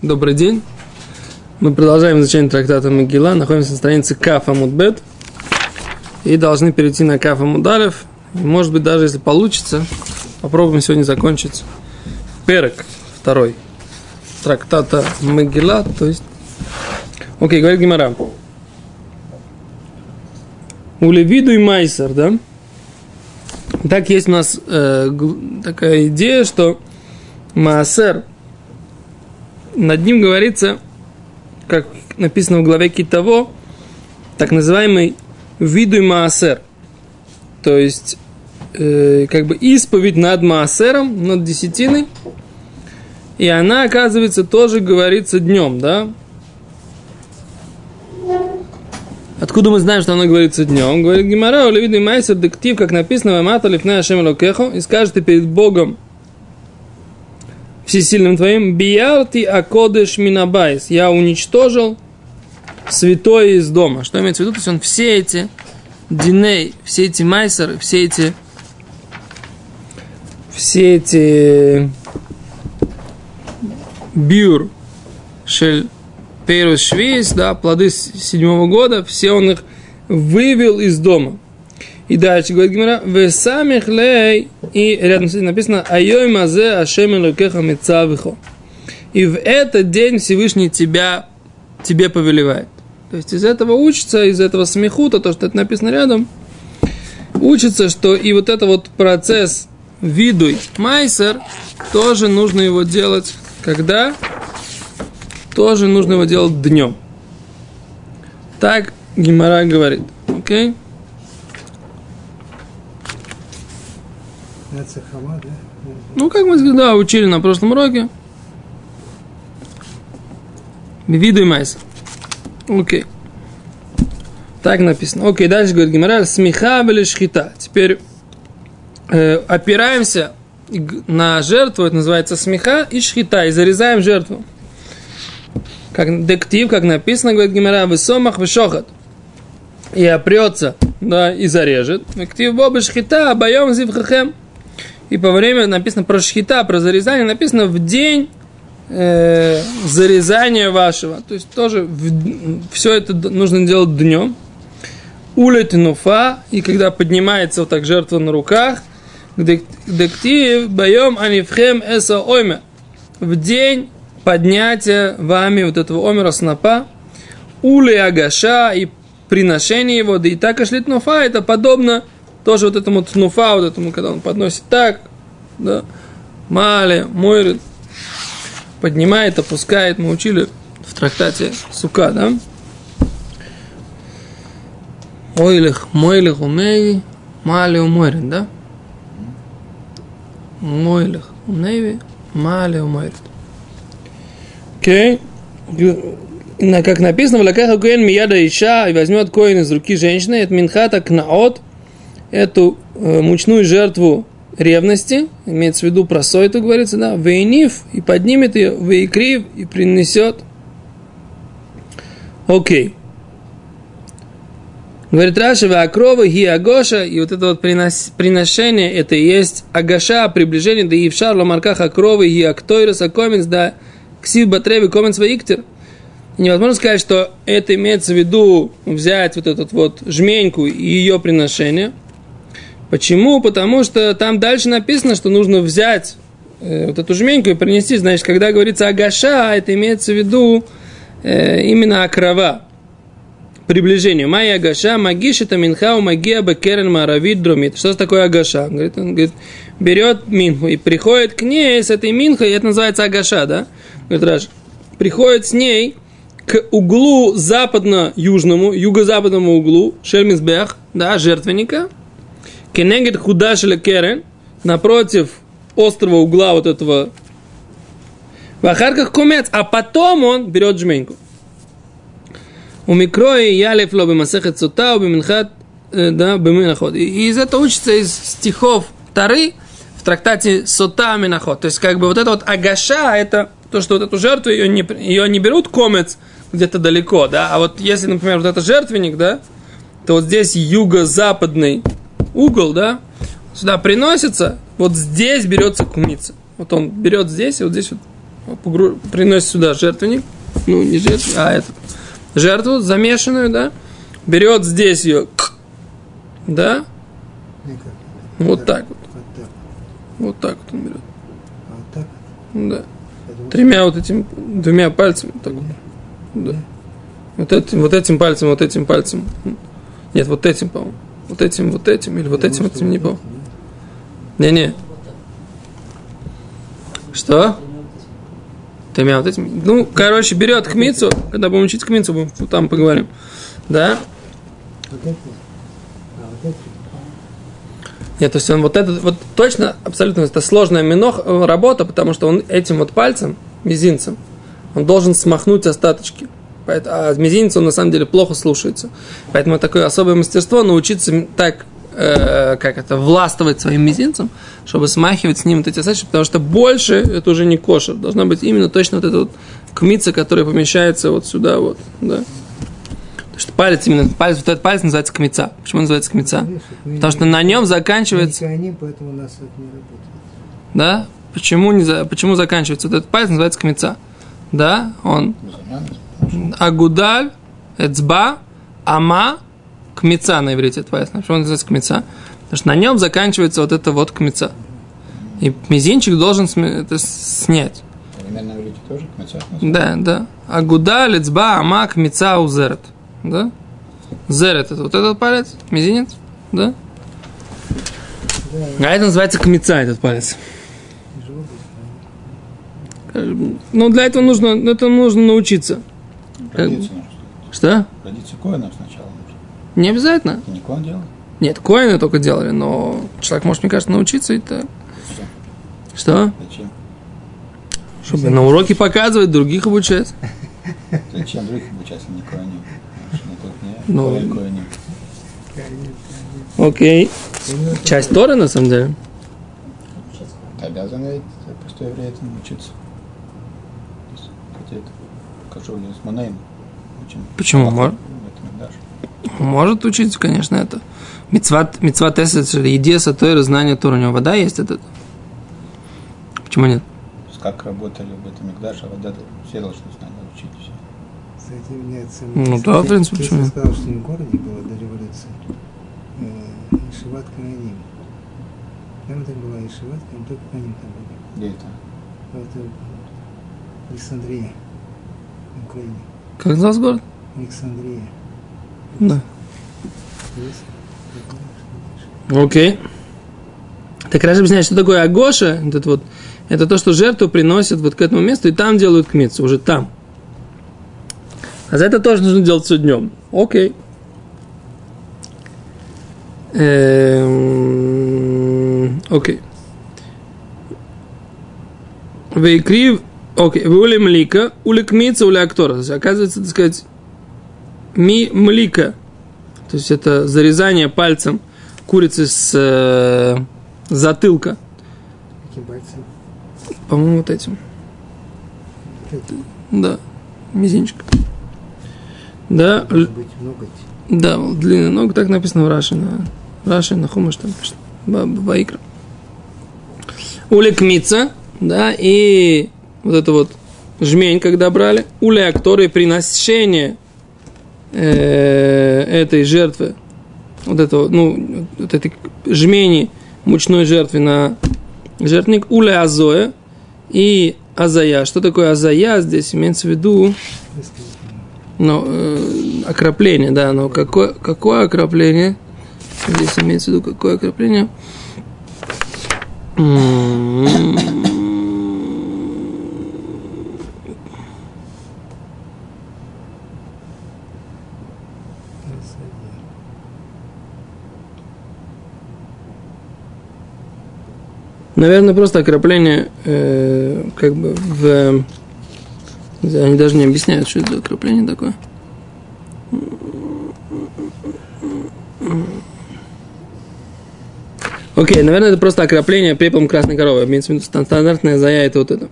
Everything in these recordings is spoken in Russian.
Добрый день. Мы продолжаем изучение трактата Могила. Находимся на странице Кафа Мудбет. И должны перейти на Кафа Мудалев. Может быть, даже если получится, попробуем сегодня закончить перек второй трактата Могила. То есть... Окей, говорит Гимара. У Левиду и Майсер, да? Так есть у нас э, такая идея, что Маасер, над ним говорится, как написано в главе Китово, так называемый видуй Маасер. То есть, э, как бы исповедь над Маасером, над десятиной. И она, оказывается, тоже говорится днем, да? Откуда мы знаем, что оно говорится днем? Говорит Гимара, Оливидный Майсер, дектив, как написано, Вамата Лифне Ашем Локехо, и скажете перед Богом всесильным твоим, Биярти Акодыш Минабайс, я уничтожил святое из дома. Что имеется в виду? То есть он все эти диней, все эти майсеры, все эти все эти бюр, шель Пейрус Швейс, да, плоды седьмого года, все он их вывел из дома. И дальше говорит Гимара, вы сами лей, и рядом с этим написано, айой мазе ашем элокеха мецавихо. И в этот день Всевышний тебя, тебе повелевает. То есть из этого учится, из этого смехута, то, что это написано рядом, учится, что и вот это вот процесс видуй майсер, тоже нужно его делать, когда тоже нужно его делать днем. Так Гимара говорит. Окей? Ну, как мы да, учили на прошлом уроке. Виду и майс. Окей. Так написано. Окей, дальше говорит Гимара. Смеха или шхита. Теперь э, опираемся на жертву, это называется смеха, и шхита, и зарезаем жертву как дектив, как написано, говорит Гимара, высомах вышохат. И опрется, да, и зарежет. Дектив боба шхита, обоем зивхахем. И по время написано про шхита, про зарезание, написано в день э, зарезания вашего. То есть тоже в, все это нужно делать днем. Улет нуфа, и когда поднимается вот так жертва на руках, дектив боем анифхем эса ойме. В день поднятие вами вот этого омера снопа, ули агаша и приношение его, да и так ашлит нуфа, это подобно тоже вот этому тнуфа, вот этому, когда он подносит так, да, мале, мойрит, поднимает, опускает, мы учили в трактате Сука, да? Ойлих, мойлих, умей, мале, умойрит, да? Мойлих, умей, мале, умойрит. Окей. Как написано, в лакаха коин мияда иша и возьмет коин из руки женщины, это минхата кнаот, эту э, мучную жертву ревности, имеется в виду про сойту, говорится, да, вейнив, и поднимет ее, вейкрив, и принесет. Окей. Okay. Говорит Раша, акрова ги агоша, и вот это вот принос, приношение, это и есть агаша, приближение, да и в шарло марках акровы, ги актойрос, акомец, да, Ксив Батреви Коменс Ваиктер. Невозможно сказать, что это имеется в виду взять вот этот вот жменьку и ее приношение. Почему? Потому что там дальше написано, что нужно взять э, вот эту жменьку и принести. Значит, когда говорится агаша, это имеется в виду э, именно окрова. Приближение. Майя агаша, магиш это минхау магия бакерен маравид дромит. Что такое агаша? Он говорит, он говорит, берет минху и приходит к ней с этой минхой, и это называется агаша, да? говорит Раш, приходит с ней к углу западно-южному, юго-западному углу, Шельмисбех, да, жертвенника, Кенегет Худашеля Керен, напротив острого угла вот этого в Ахарках кумец, а потом он берет жменьку. У микрои ялев ло бимасехет сота, у биминхат, э, да, биминахот. И из этого учится из стихов Тары в трактате Сота Минахот. То есть, как бы вот это вот Агаша, это то, что вот эту жертву ее не, ее не берут комец где-то далеко, да, а вот если, например, вот это жертвенник, да, то вот здесь юго-западный угол, да, сюда приносится, вот здесь берется кумица. Вот он берет здесь, и вот здесь вот приносит сюда жертвенник, ну, не жертву, а этот, жертву замешанную, да, берет здесь ее, да, вот так вот, Вот так. вот он берет, да, тремя вот этим, двумя пальцами, так вот, да, вот этим, вот этим пальцем, вот этим пальцем, нет, вот этим, по-моему, вот этим, вот этим, или вот этим, вот этим, не помню. нет? Не-не. Что? Тремя вот этими. Ну, короче, берет кмицу, когда будем учить кмицу, будем там поговорим. Да? Нет, то есть он вот этот, вот точно, абсолютно, это сложная минох, э, работа, потому что он этим вот пальцем, мизинцем, он должен смахнуть остаточки. Поэт- А мизинец, он на самом деле плохо слушается. Поэтому такое особое мастерство научиться так, э, как это, властвовать своим мизинцем, чтобы смахивать с ним вот эти остаточки, потому что больше это уже не кошер. Должна быть именно точно вот эта вот кмица, которая помещается вот сюда вот, да. Потому что палец, именно палец, вот этот палец называется кмица. Почему называется кмица? Потому что на нем заканчивается... коаним, поэтому у нас это не работает. Да? Почему, не за, почему заканчивается вот этот палец, называется кмица? Да? Он агудаль, эцба, ама, кмица на иврите, это. Почему он называется кмица? Потому что на нем заканчивается вот это вот кмица. И мизинчик должен это снять. Примерно в иврите тоже кмецах Да, да. Агудаль, эцба, ама, кмица, узерет. Да? Зерет это вот этот палец, мизинец, да? А это называется кмица, этот палец. Будет. Ну, для этого нужно, это нужно научиться. Родиться нужно. Что? Родиться коином сначала нужно. Не обязательно. Это не коин делал? Нет, коины только делали, но человек может, мне кажется, научиться и так. Что? Зачем? Чтобы на уроке показывать, других обучать. Зачем других не мы тут не Ну, коин, коиним. Окей. Часть Торы, на самом деле. Ты обязан ведь просто еврей этому учиться. Почему? Это Мигдаш. Может учиться, конечно, это. Мецват, мецват эсэс, идея Тойра, знание Тора. У него вода есть этот? Почему нет? Как работали в этом Мигдаше, а вода все должны знать, научить все. Кстати, мне это Ну да, в принципе, почему нет? сказал, что не в городе было до революции. Э, Ишиват Кааним. Там так была Ишиват, там только Кааним там были. Где это? Это Александрия, Украине. Как назывался город? Александрия. Да. Окей. Так раз объясняет, что такое Агоша, вот это вот, это то, что жертву приносят вот к этому месту, и там делают кмицу, уже там. А за это тоже нужно делать все днем. Окей. Эм, Окей. Вейкрив, окей, вы млика, ули кмица, ули актора. То есть, оказывается, так сказать, ми млика, то есть это зарезание пальцем курицы с э, затылка. Каким пальцем? По-моему, вот этим. Этим. Да, мизинчик. Да, Может быть, ноготь. да, вот длинный ног, так написано в Раши, на Раши, на Хумаш там пишет. Ба- ба- Баикра. Уликмица, да, и вот это вот жмень, когда брали. Уля, которые приношение э, этой жертвы, вот этого, ну, вот этой жмени мучной жертвы на жертвник, уля азоя и азая. Что такое азая? Здесь имеется в виду ну, э, окропление, да, но какое, какое окропление? Здесь имеется в виду какое окропление? М-м-м. Наверное, просто окропление э, как бы в... Они даже не объясняют, что это за окропление такое. Окей, наверное, это просто окропление пеплом красной коровы. Имеется в виду стандартная зая, это вот это.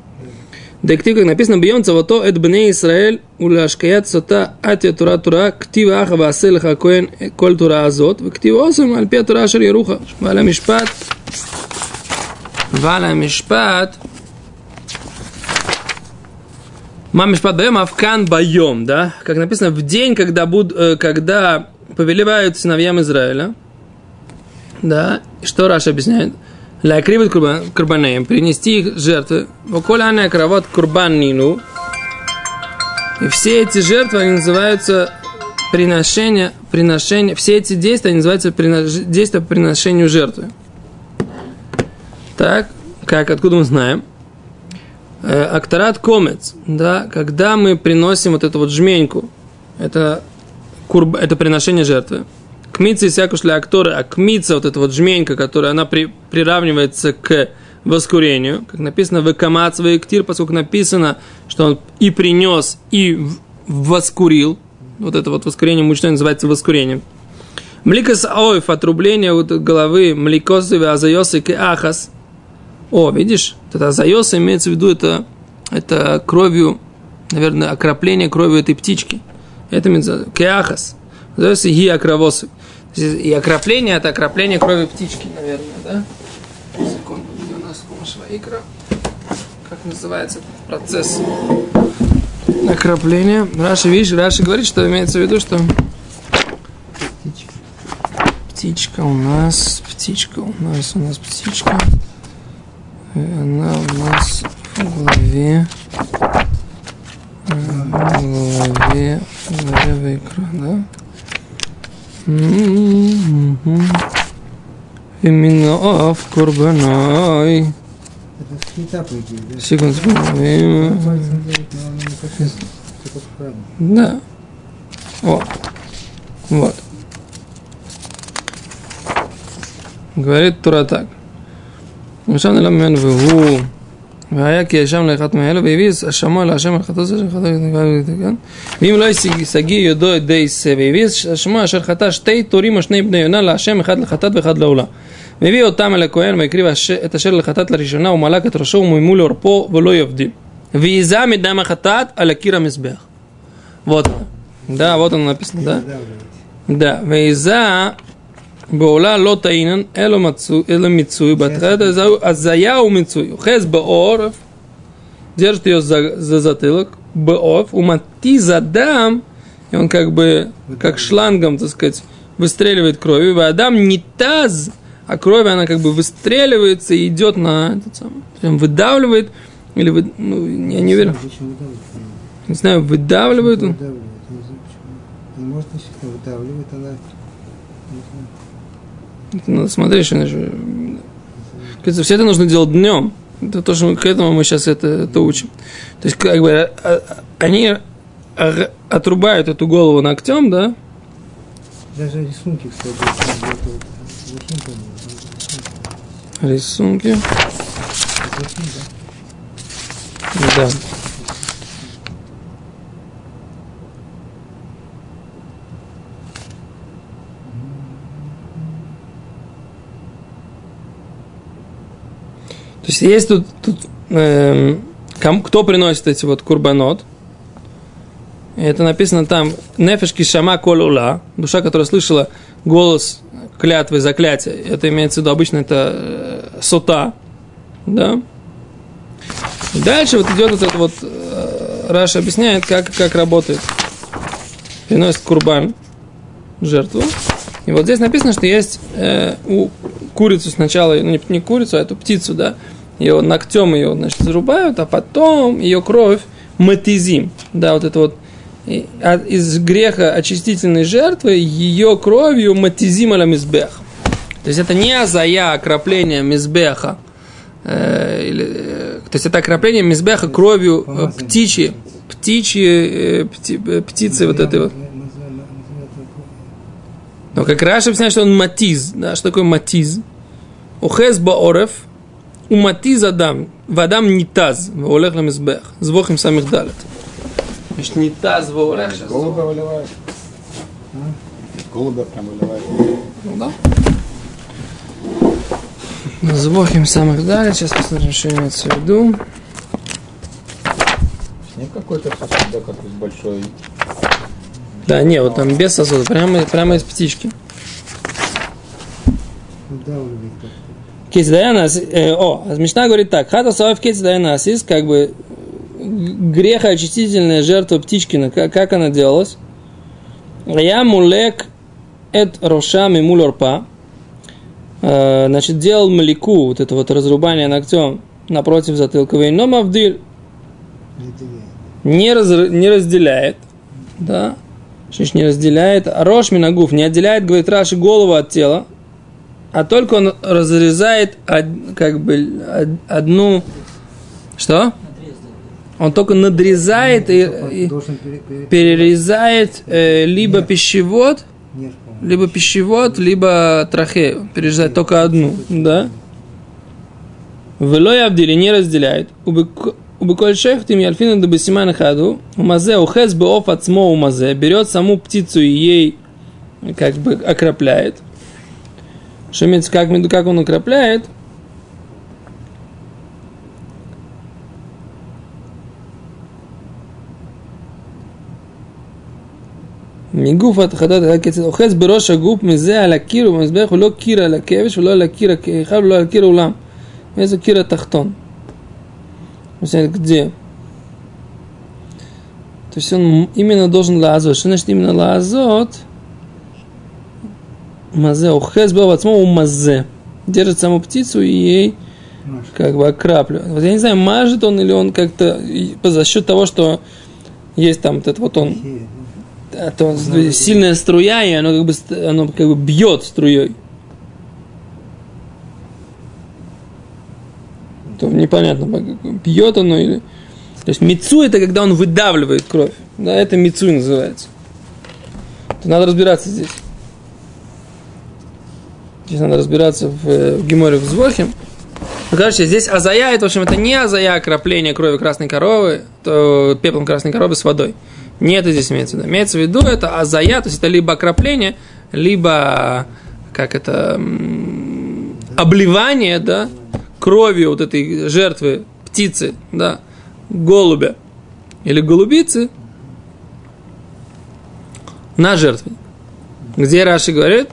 Дектив, как написано, бьемца вот то, это бне Исраэль, уляшкаят сота, атия тура тура, ктива аха васель хакоен, коль тура азот, ктива осам, альпия тура ашер яруха, шмаля мишпат, Валя Мишпат. Мам Мишпат Байом, Авкан Байом, да? Как написано, в день, когда, буд, э, когда повелевают сыновьям Израиля. Да, что Раша объясняет? Лакривит курбанеем, принести их жертвы. Вакуляне кроват курбанину. И все эти жертвы, они называются приношения, приношения, все эти действия, они называются принож, действия по приношению жертвы. Так, как, откуда мы знаем? Э, Акторат комец, да, когда мы приносим вот эту вот жменьку, это, курб, это приношение жертвы. Кмица и сякушля акторы, а кмица, вот эта вот жменька, которая она при, приравнивается к воскурению, как написано в камац ктир, поскольку написано, что он и принес, и воскурил, вот это вот воскурение мучное называется воскурением. Мликас аоев, отрубление вот головы, мликосовы азайосы ахас. О, видишь, это азайоса имеется в виду, это, это кровью, наверное, окропление кровью этой птички. Это имеется кеахас. Азайосы ги акровосы. И окропление это окропление крови птички, наверное, да? Секунду, у нас икра? Как называется этот процесс? окропление. Раша, видишь, Раша говорит, что имеется в виду, что птичка у нас, птичка у нас, у нас птичка. Она у нас в голове, в голове, в голове икра, да? Именно в да? Секунду, секунду. Пальцем делать, но оно не касается. Только в храме. Да. О. Вот. говорит Тура так. ושם נעלם ממנו והוא, והיה כי ישם לאחת מאלו, והביא השמוע להשם על חטא זה שחטא כן? ואם לא ישגיא ידו את דייס, והביא השמוע אשר חטא שתי תורים או שני בני יונה להשם, אחד לחטאת ואחד לעולה. והביא אותם אל הכהן והקריב הש- את אשר לחטאת לראשונה, ומלק את ראשו ומוימו לעורפו ולא יבדיל. ויזה מדם החטאת על הקיר המזבח. Вот. Да, вот оно написано, да? Задавливать. Да, ועיזה בעולה לא טעינן, אלא מצוי, אלא מיצוי, בהתחלת הזיה ומיצוי. אוחז בעורף, держит ее за, за затылок, бов, уматиз адам, и он как бы, как шлангом, так сказать, выстреливает кровью, и адам не таз, а кровь, она как бы выстреливается и идет на этот самый, то есть он выдавливает, или, вы, ну, я не уверен, Зачем выдавливать? не знаю, выдавливает он, Выдавливает, я не знаю почему. Не может действительно выдавливает, она... надо смотреть, что иначе- все это нужно делать днем. Это то, что мы, к этому мы сейчас это, это учим. То есть, как бы, а- а- они отрубают эту голову ногтем, да, Даже рисунки, кстати, рисунки, Захим, да? То есть тут, тут ком- кто приносит эти вот курбанот. Это написано там нефешки шама колула, душа, которая слышала голос клятвы, заклятия. Это имеется в виду обычно это э, сота, да. И дальше вот идет вот это вот э, Раша объясняет, как, как работает. Приносит курбан, жертву. И вот здесь написано, что есть э, у курицу сначала, ну не, не курицу, а эту птицу, да, ее ногтем ее, значит, зарубают, а потом ее кровь матизим, да, вот это вот от- из греха очистительной жертвы ее кровью матизим аля мизбех. То есть это не азая окропление мизбеха, э, или, э, то есть это окропление мизбеха кровью э, птичьи, птичьи, э, пти- э, птицы вот этой вот. Но как Раша объясняет, что он матиз. Да, что такое матиз? Ухез баорев, у матиз адам, вадам нитаз, ваолех ламизбех, звохим самих далет. Значит, нитаз ваолех. сейчас Голубя выливает. А? Голубя прям выливает. Ну да. Звохим самых далее. Сейчас посмотрим, что имеется в виду. Нет какой-то сосуд, да, как из большой. Да, не, вот там без сосуда, прямо, прямо из птички. Выдавливает Даяна, э, о, Мишна говорит так, хата соев кейс Даяна асис, как бы грехоочистительная жертва птичкина, как, как она делалась? Я мулек эт рошами мулорпа. Э, значит, делал млеку, вот это вот разрубание ногтем напротив затылка. Но мавдиль не, раз, не разделяет. Да. Что не разделяет. А Рош Минагуф не отделяет, говорит Раши, голову от тела. А только он разрезает как бы одну... Что? Он только надрезает и, и перерезает э, либо пищевод, либо пищевод, либо трахею. Перерезает только одну, да? Велой Абдили не разделяет. Убеколь шехтим ялфина да бесимана хаду. Умазе ухез бы оф ацмо умазе. Берет саму птицу и ей как бы окропляет. Что имеется, как, как он окропляет? מגוף התחתת הקצת אוחז בראש הגוף מזה על הקיר ובמזבח ולא קיר על הכבש ולא על הקיר הכיכל ולא על קיר עולם. איזה קיר התחתון. где? То есть он именно должен лазот. Что значит именно лазот? Мазе. Ухез был отцмо у мазе. Держит саму птицу и ей как бы окрапливает. Вот я не знаю, мажет он или он как-то за счет того, что есть там вот это вот он а то сильная струя, и оно как бы, оно как бы бьет струей. То непонятно, бьет оно или... То есть мицу это когда он выдавливает кровь. Да, это мицу называется. То надо разбираться здесь. Здесь надо разбираться в, э, в Геморе в Звохе. Короче, здесь азая, это, в общем, это не азая окропление крови красной коровы, то пеплом красной коровы с водой. Не это здесь имеется в виду. Имеется в виду это азая, то есть это либо окропление, либо как это обливание, да, кровью вот этой жертвы птицы, да, голубя или голубицы на жертве. Где Раши говорит?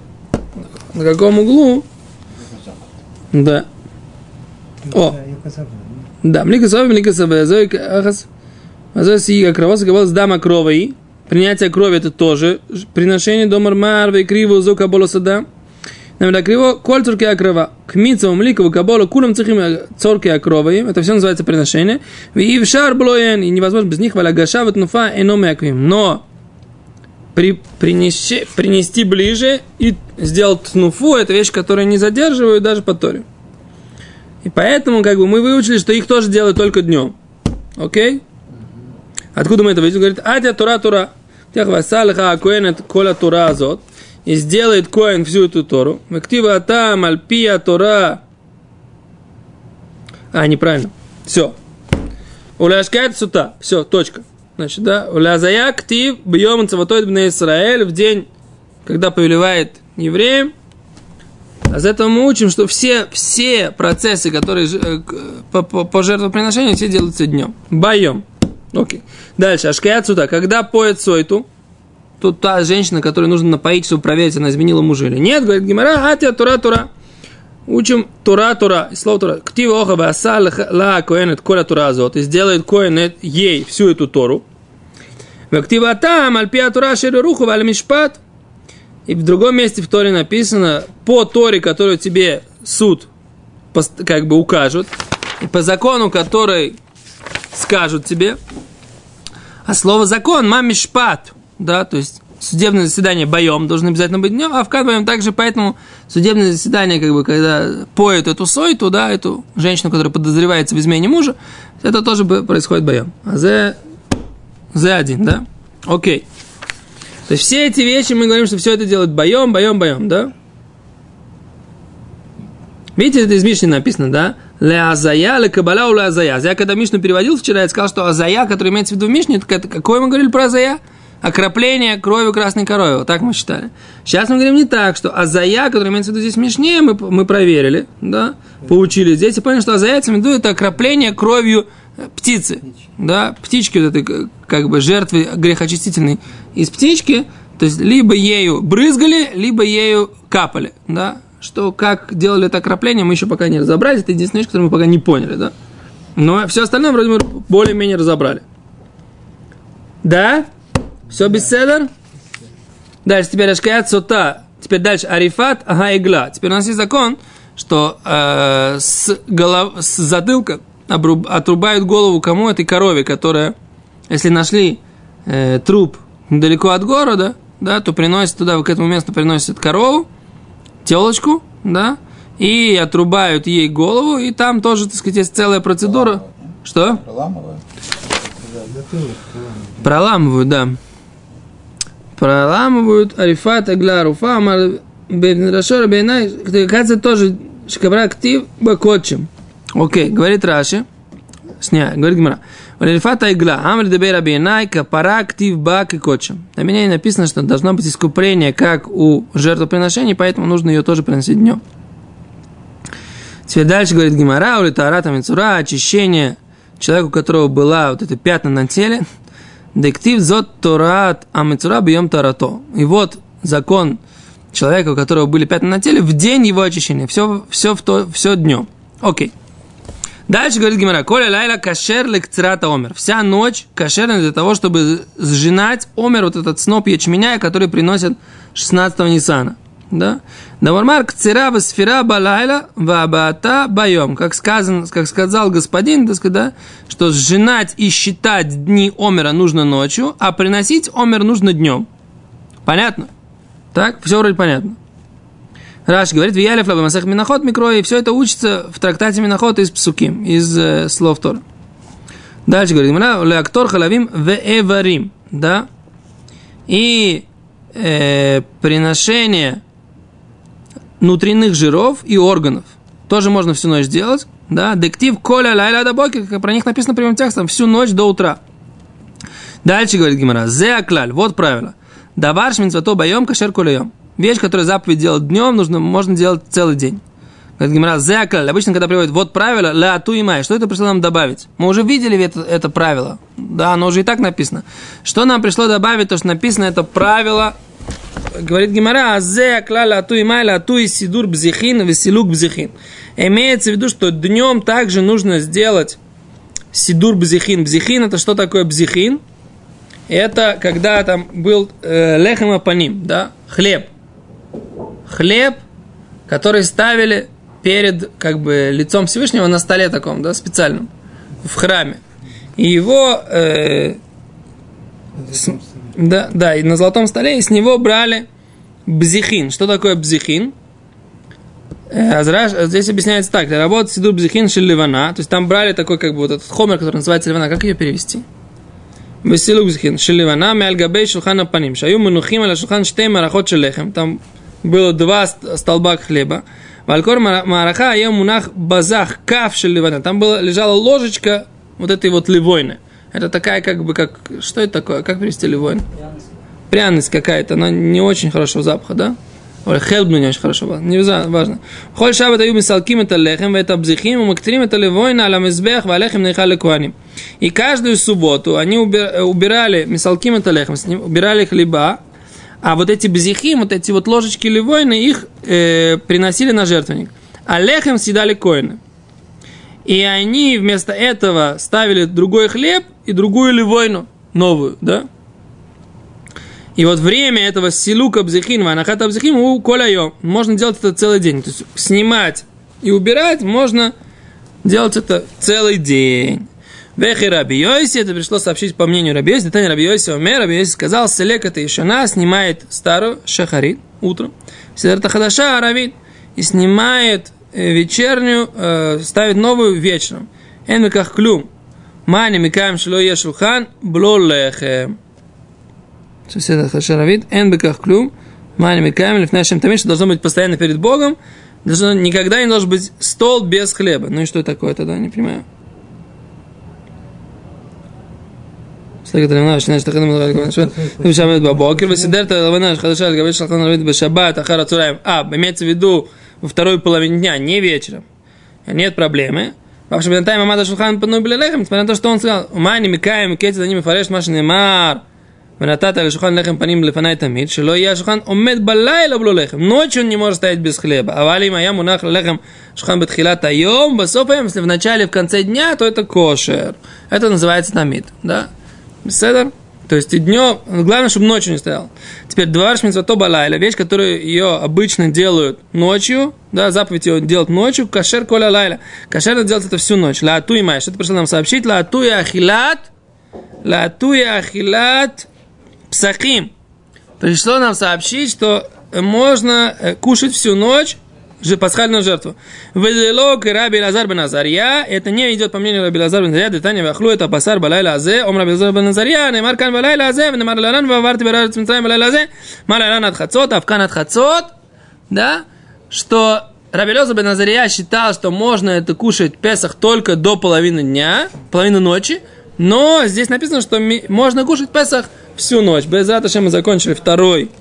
На каком углу? Да. О. Да, млика савы, млика савы, ахас. Азасия кровоса говорил дама крови. Принятие крови это тоже приношение до мармарва и криво зука болосада. Намера криво, коль цурки акрова. К мицам мликову каболу кулам цихим цорки акровы. Это все называется приношение. И в шар блоен, и невозможно без них, валя гаша ватнуфа и номеквим. Но при, принести, принести ближе и сделать тнуфу, это вещь, которая не задерживают даже по торе. И поэтому, как бы, мы выучили, что их тоже делают только днем. Окей? Откуда мы это видим? Говорит, Атя Тура Тура. Тех васалха коэн кола Тура азот. И сделает коэн всю эту Тору. Мактива там альпия Тура. А, неправильно. Все. Уляшкает сута. Все, точка. Значит, да. Улязая ктив бьем цаватоид бне Израиль в день, когда повелевает евреям. А за этого мы учим, что все, все процессы, которые э, по, по, по жертвоприношению, все делаются днем. Боем. Окей. Дальше. Ашкаят сюда. Когда поет сойту, тут та женщина, которую нужно напоить, чтобы проверить, она изменила мужа или нет, говорит Гимара, а тебя тура тура. Учим тура тура, слово тура. Ктива оха ла коэнет коля тура азот. И сделает коэнет ей всю эту тору. Ктива там альпия тура шереруху мишпат. И в другом месте в Торе написано, по Торе, которую тебе суд как бы укажут, по закону, который скажут тебе, а слово закон, мамишпат, да, то есть судебное заседание боем должно обязательно быть днем, а в боем также, поэтому судебное заседание, как бы, когда поют эту сойту, да, эту женщину, которая подозревается в измене мужа, это тоже происходит боем. А за, за один, да? Окей. То есть все эти вещи мы говорим, что все это делает боем, боем, боем, да? Видите, это из Мишни написано, да? Ле азая, ле кабаля, ле азая. Я когда Мишну переводил вчера, я сказал, что азая, который имеется в виду в Мишне, это какое мы говорили про азая? Окропление кровью красной коровы. Вот так мы считали. Сейчас мы говорим не так, что азая, который имеется в виду здесь в Мишне, мы, мы проверили, да, поучили здесь и поняли, что азая, это окропление кровью птицы, да, птички вот этой, как бы, жертвы грехочистительной из птички, то есть, либо ею брызгали, либо ею капали, да, что как делали это окропление, мы еще пока не разобрались. Это единственная вещь, которую мы пока не поняли, да? Но все остальное вроде мы более-менее разобрали. Да? Все без седер? Дальше теперь Ашкаят Сота. Теперь дальше Арифат Ага Игла. Теперь у нас есть закон, что э, с, голов, с затылка отрубают голову кому? Этой корове, которая, если нашли э, труп далеко от города, да, то приносят туда, к этому месту приносят корову, телочку, да, и отрубают ей голову, и там тоже, так сказать, есть целая процедура. Что? Проламывают. Проламывают, да. Проламывают арифат агла руфа амар бен бейнай. Кажется, тоже шкабра актив. Окей, говорит Раши. Сня, говорит Гимара. Арифат игла. Амр дебейра бейнай капара актив бак и котчем. На меня написано, что должно быть искупление, как у жертвоприношений, поэтому нужно ее тоже приносить днем. Теперь дальше говорит Гимара, у Тарата Мицура, очищение человека, у которого была вот эта пятна на теле, Дектив зот Торат Амицура бьем Тарато. И вот закон человека, у которого были пятна на теле, в день его очищения. Все, все, в то, все днем. Окей. Дальше говорит Гимара, Коля лайла кашер лекцрата омер. Вся ночь кашерна для того, чтобы сжинать омер, вот этот сноп ячменя, который приносят 16-го Ниссана. Да? Дамармар кцера сфера балайла вабата байом. Как, сказан, как сказал господин, так сказать, да, что сжинать и считать дни омера нужно ночью, а приносить омер нужно днем. Понятно? Так? Все вроде понятно. Раш говорит, Виялев Лабамасах Миноход Микро, и все это учится в трактате Миноход из Псуким, из э, слов Тора. Дальше говорит, Леактор Халавим Веэварим, да? И э, приношение внутренних жиров и органов. Тоже можно всю ночь делать. Да? Дектив коля лайла до боки, как про них написано прямым текстом, всю ночь до утра. Дальше говорит Гимара, зе аклаль, вот правило. Давар шминцвато боем кашер колеем. Вещь, которую заповедь делать днем, нужно, можно делать целый день. Говорит Гимара, зе аклаль. Обычно, когда приводят вот правило, ля ту и май, что это пришло нам добавить? Мы уже видели это, это правило. Да, оно уже и так написано. Что нам пришло добавить, то, что написано, это правило говорит Гимара, азе клала ату и майла ату и сидур бзихин веселук бзихин. Имеется в виду, что днем также нужно сделать сидур бзихин. Бзихин это что такое бзихин? Это когда там был э, лехема по ним, да, хлеб. Хлеб, который ставили перед как бы лицом Всевышнего на столе таком, да, специальном, в храме. И его э, с, да, да, и на золотом столе, и с него брали бзихин. Что такое бзихин? Э, здесь объясняется так, для работы сиду бзихин шеливана, то есть там брали такой как бы вот этот хомер, который называется ливана, как ее перевести? Веселук бзихин шеливана мяльгабей шулхана паним, шаю манухим аля шулхан штей марахот шелехем, там было два столба хлеба, Валькор мараха а мунах базах каф шеливана, там было, лежала ложечка вот этой вот ливойны. Это такая как бы, как, что это такое, как перевести ливойн? Пряность, Пряность какая-то, она не очень хорошего запаха, да? Ой, не очень хорошо было. Не важно. Холь шаббат аю мисалким это лехем, это бзихим, умактрим это левойна, аля мизбех, валехем нейхали куаним. И каждую субботу они убирали мисалким это лехем, убирали хлеба, а вот эти бзихим, вот эти вот ложечки левойны, их э, приносили на жертвенник. А лехем съедали коины. И они вместо этого ставили другой хлеб и другую ливойну, новую, да? И вот время этого силука бзихин, ванахата бзихин у коля Можно делать это целый день. То есть снимать и убирать можно делать это целый день. Вехи Раби Йоси, это пришло сообщить по мнению Раби Йоси, Детань Раби Йоси, Омер, Раби Йоси сказал, Селек это еще на, снимает старую шахарит, утром, Седерта Хадаша, Аравит, и снимает Э, вечернюю, э, ставит новую вечером. Эн как клюм. Мани микаем шло е шулхан, бло лехем. Сосед Хашаравид. Эн беках клюм. Мани микаем лифнашем тамин, что должно быть постоянно перед Богом. Должно, никогда не должен быть стол без хлеба. Ну и что такое тогда, не понимаю. סליגת הלבנה השנייה שתכננו מלכה לגבי השבת, ומשעמד בבוקר, וסידר את הלבנה החדשה לגבי שלחן הרבנית בשבת אחר הצהריים. А, имеется в виду во второй половине дня, не вечером. Нет проблемы. Вообще, бинтайм Амада Шулхан пану Белелехем, несмотря на то, что он сказал, ума не микаем, кети за ними фареш машинемар. ונתת לשולחן לחם פנים לפניי תמיד, שלא יהיה השולחן עומד בלילה בלא לחם. נוטשון נימור סטייט בסחלב. אבל אם היה מונח ללחם שולחן בתחילת היום, בסוף היום, если в начале, в конце дня, то это кошер. Это называется тамид, да? Беседер? То есть и днем, главное, чтобы ночью не стоял. Теперь два то балайла, вещь, которую ее обычно делают ночью, да, заповедь ее делать ночью, кашер коля лайла. Кашер делать это всю ночь. Ла ату и май. Что ты пришел нам сообщить? Ла ату и ахилат, ла ату и ахилат псахим. Пришло нам сообщить, что можно э, кушать всю ночь же пасхальную жертву. Велелок Раби Лазар бен Азарья, это не идет по мнению Раби Лазар бен Азарья, детание вахлу это пасар балайла азе, ом Раби Лазар бен Азарья, немар кан балайла азе, немар лалан вавар тебе рарец митраем балайла азе, малайлан от хацот, авкан от да, что Раби Лазар бен Азарья считал, что можно это кушать Песах только до половины дня, половины ночи, но здесь написано, что можно кушать Песах всю ночь. Без мы закончили второй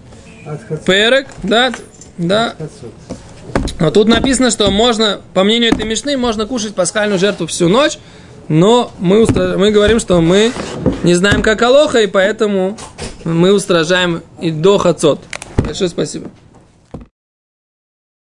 перек, да, да. Но тут написано, что можно, по мнению этой мешны, можно кушать пасхальную жертву всю ночь, но мы, устра... мы говорим, что мы не знаем, как Алоха, и поэтому мы устражаем и до Хацот. Большое спасибо.